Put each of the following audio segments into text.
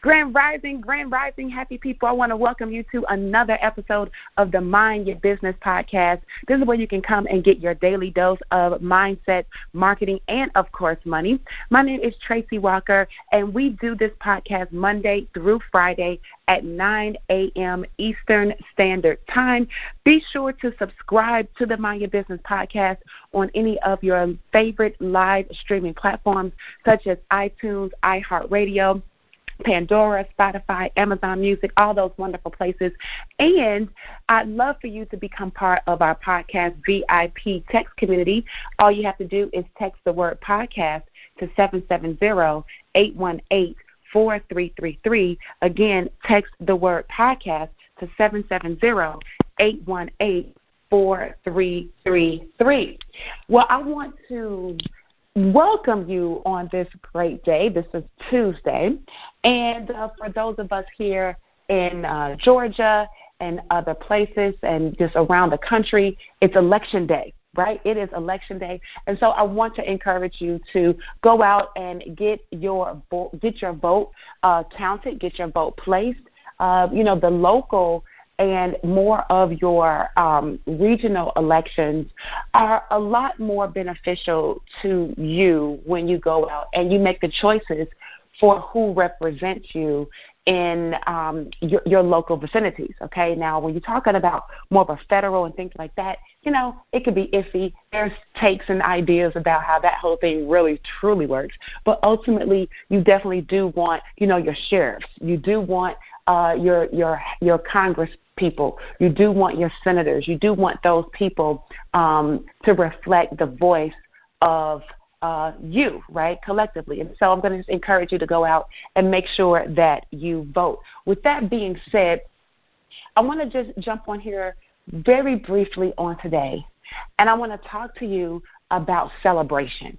Grand Rising, Grand Rising, happy people. I want to welcome you to another episode of the Mind Your Business podcast. This is where you can come and get your daily dose of mindset, marketing, and of course, money. My name is Tracy Walker, and we do this podcast Monday through Friday at 9 a.m. Eastern Standard Time. Be sure to subscribe to the Mind Your Business podcast on any of your favorite live streaming platforms such as iTunes, iHeartRadio Pandora, Spotify, Amazon Music, all those wonderful places. And I'd love for you to become part of our podcast VIP text community. All you have to do is text the word podcast to 770 818 4333. Again, text the word podcast to 770 818 4333. Well, I want to welcome you on this great day. This is Tuesday. And uh, for those of us here in uh, Georgia and other places and just around the country, it's election day. Right, it is election day, and so I want to encourage you to go out and get your get your vote uh, counted, get your vote placed. Uh, you know, the local and more of your um, regional elections are a lot more beneficial to you when you go out and you make the choices for who represents you in um, your, your local vicinities. Okay, now when you're talking about more of a federal and things like that, you know, it could be iffy. There's takes and ideas about how that whole thing really truly works, but ultimately, you definitely do want, you know, your sheriffs. You do want uh, your your your Congress people. You do want your senators. You do want those people um, to reflect the voice of uh, you, right, collectively. And so I'm going to encourage you to go out and make sure that you vote. With that being said, I want to just jump on here very briefly on today, and I want to talk to you about celebration.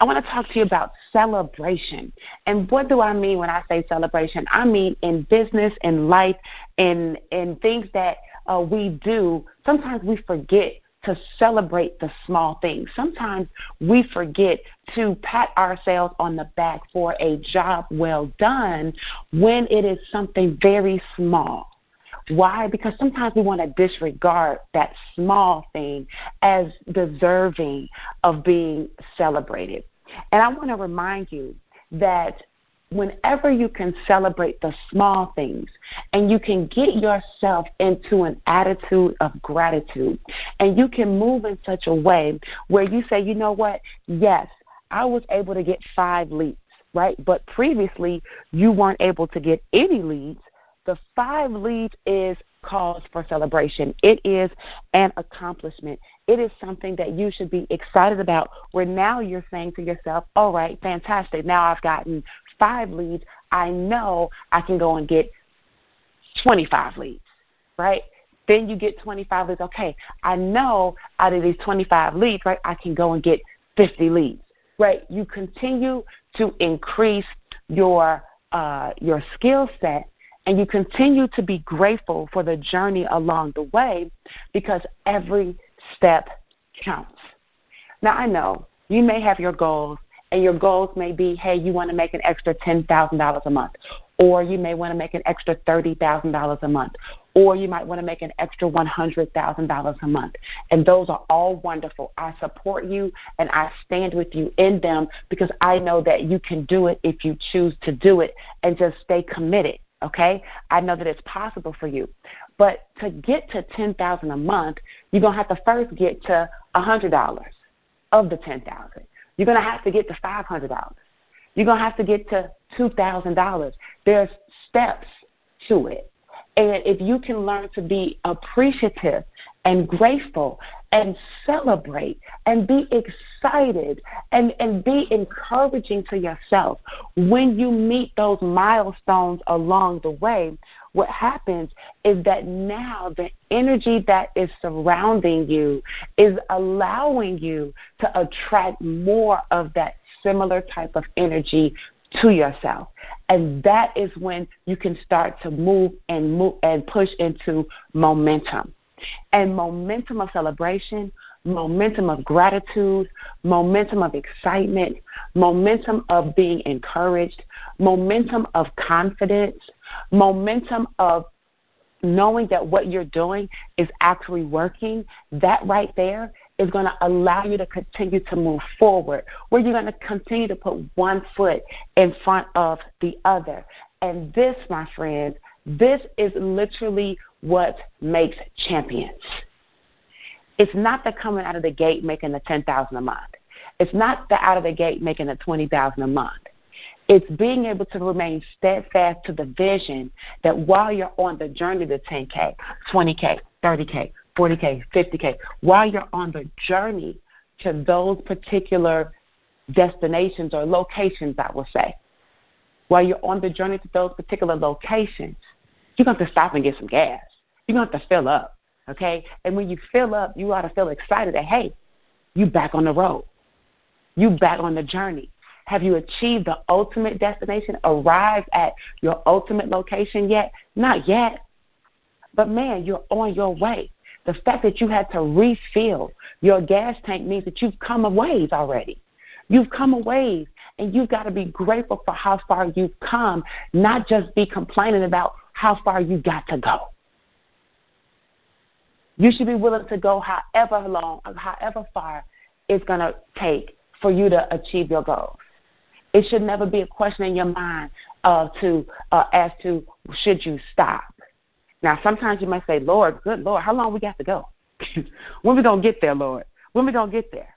I want to talk to you about celebration. And what do I mean when I say celebration? I mean in business, in life, in in things that uh, we do. Sometimes we forget to celebrate the small things. Sometimes we forget to pat ourselves on the back for a job well done when it is something very small. Why? Because sometimes we want to disregard that small thing as deserving of being celebrated. And I want to remind you that whenever you can celebrate the small things and you can get yourself into an attitude of gratitude and you can move in such a way where you say, you know what? Yes, I was able to get five leads, right? But previously you weren't able to get any leads the five leads is cause for celebration. It is an accomplishment. It is something that you should be excited about where now you're saying to yourself, all right, fantastic. Now I've gotten five leads. I know I can go and get 25 leads, right? Then you get 25 leads. Okay, I know out of these 25 leads, right, I can go and get 50 leads, right? You continue to increase your uh, your skill set and you continue to be grateful for the journey along the way because every step counts. Now, I know you may have your goals, and your goals may be hey, you want to make an extra $10,000 a month, or you may want to make an extra $30,000 a month, or you might want to make an extra $100,000 a month. And those are all wonderful. I support you and I stand with you in them because I know that you can do it if you choose to do it and just stay committed okay? I know that it's possible for you. But to get to 10000 a month, you're going to have to first get to $100 of the 10000 You're going to have to get to $500. You're going to have to get to $2,000. There's steps to it. And if you can learn to be appreciative and grateful and celebrate and be excited and, and be encouraging to yourself when you meet those milestones along the way, what happens is that now the energy that is surrounding you is allowing you to attract more of that similar type of energy to yourself. And that is when you can start to move and move and push into momentum. And momentum of celebration, momentum of gratitude, momentum of excitement, momentum of being encouraged, momentum of confidence, momentum of knowing that what you're doing is actually working, that right there is going to allow you to continue to move forward, where you're going to continue to put one foot in front of the other. And this, my friends, this is literally what makes champions. It's not the coming out of the gate making the ten thousand a month. It's not the out of the gate making the twenty thousand a month. It's being able to remain steadfast to the vision that while you're on the journey to 10K, 20K, 30K, 40K, 50K, while you're on the journey to those particular destinations or locations, I will say, while you're on the journey to those particular locations, you're going to, to stop and get some gas. You're going to have to fill up, okay? And when you fill up, you ought to feel excited that, hey, you back on the road. You back on the journey. Have you achieved the ultimate destination, arrived at your ultimate location yet? Not yet. But man, you're on your way. The fact that you had to refill your gas tank means that you've come a ways already. You've come a ways, and you've got to be grateful for how far you've come, not just be complaining about how far you got to go. You should be willing to go however long, however far it's going to take for you to achieve your goals. It should never be a question in your mind uh, to uh, as to should you stop. Now, sometimes you might say, "Lord, good Lord, how long we got to go? when we gonna get there, Lord? When we gonna get there?"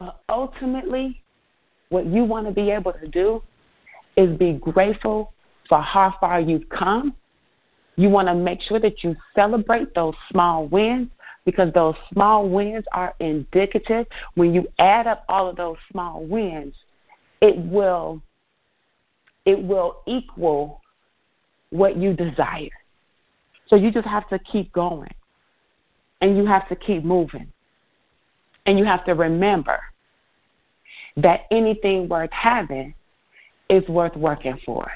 But ultimately, what you want to be able to do is be grateful for how far you've come. You want to make sure that you celebrate those small wins because those small wins are indicative. When you add up all of those small wins, it will it will equal what you desire. So you just have to keep going. And you have to keep moving. And you have to remember that anything worth having is worth working for.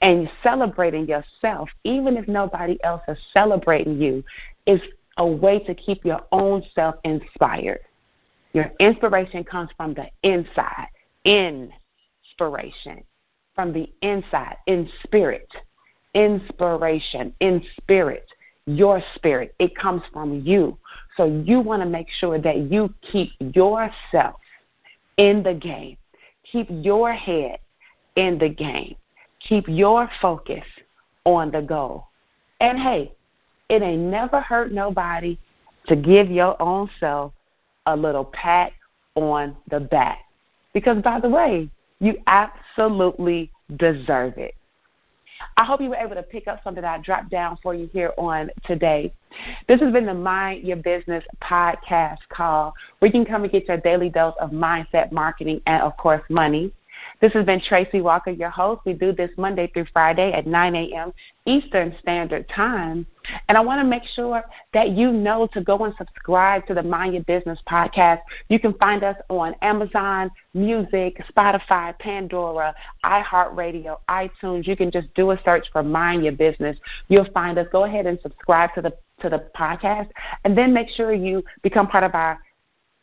And celebrating yourself, even if nobody else is celebrating you, is a way to keep your own self inspired. Your inspiration comes from the inside inspiration from the inside, in spirit. Inspiration, in spirit, your spirit. It comes from you. So you want to make sure that you keep yourself in the game. Keep your head in the game. Keep your focus on the goal. And hey, it ain't never hurt nobody to give your own self a little pat on the back. Because, by the way, you absolutely deserve it. I hope you were able to pick up something that I dropped down for you here on today. This has been the Mind Your Business podcast call where you can come and get your daily dose of mindset, marketing, and, of course, money. This has been Tracy Walker, your host. We do this Monday through Friday at 9 a.m. Eastern Standard Time. And I want to make sure that you know to go and subscribe to the Mind Your Business podcast. You can find us on Amazon Music, Spotify, Pandora, iHeartRadio, iTunes. You can just do a search for Mind Your Business. You'll find us. Go ahead and subscribe to the to the podcast, and then make sure you become part of our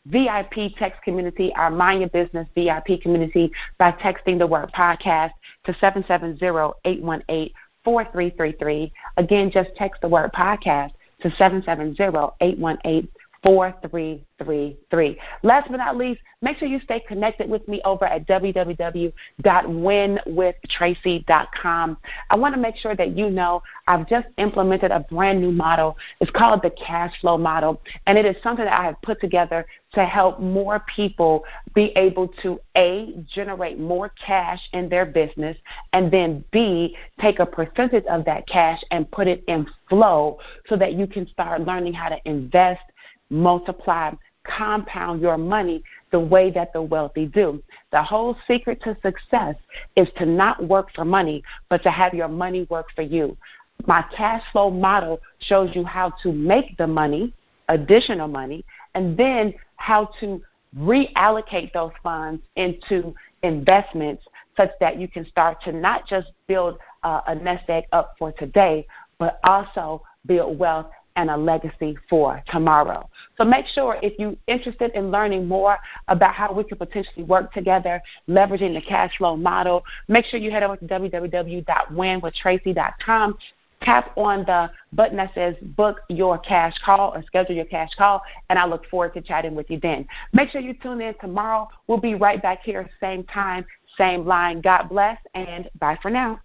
VIP text community, our Mind Your Business VIP community, by texting the word podcast to 770-818-4333. Again, just text the word podcast to 770-818 4333. Last but not least, make sure you stay connected with me over at www.winwithtracy.com. I want to make sure that you know I've just implemented a brand new model. It's called the cash flow model, and it is something that I have put together to help more people be able to A, generate more cash in their business, and then B, take a percentage of that cash and put it in flow so that you can start learning how to invest multiply, compound your money the way that the wealthy do. The whole secret to success is to not work for money, but to have your money work for you. My cash flow model shows you how to make the money, additional money, and then how to reallocate those funds into investments such that you can start to not just build uh, a nest egg up for today, but also build wealth and a legacy for tomorrow. So make sure if you're interested in learning more about how we can potentially work together, leveraging the cash flow model, make sure you head over to www.winwithtracy.com tap on the button that says book your cash call or schedule your cash call, and I look forward to chatting with you then. Make sure you tune in tomorrow. We'll be right back here, same time, same line. God bless, and bye for now.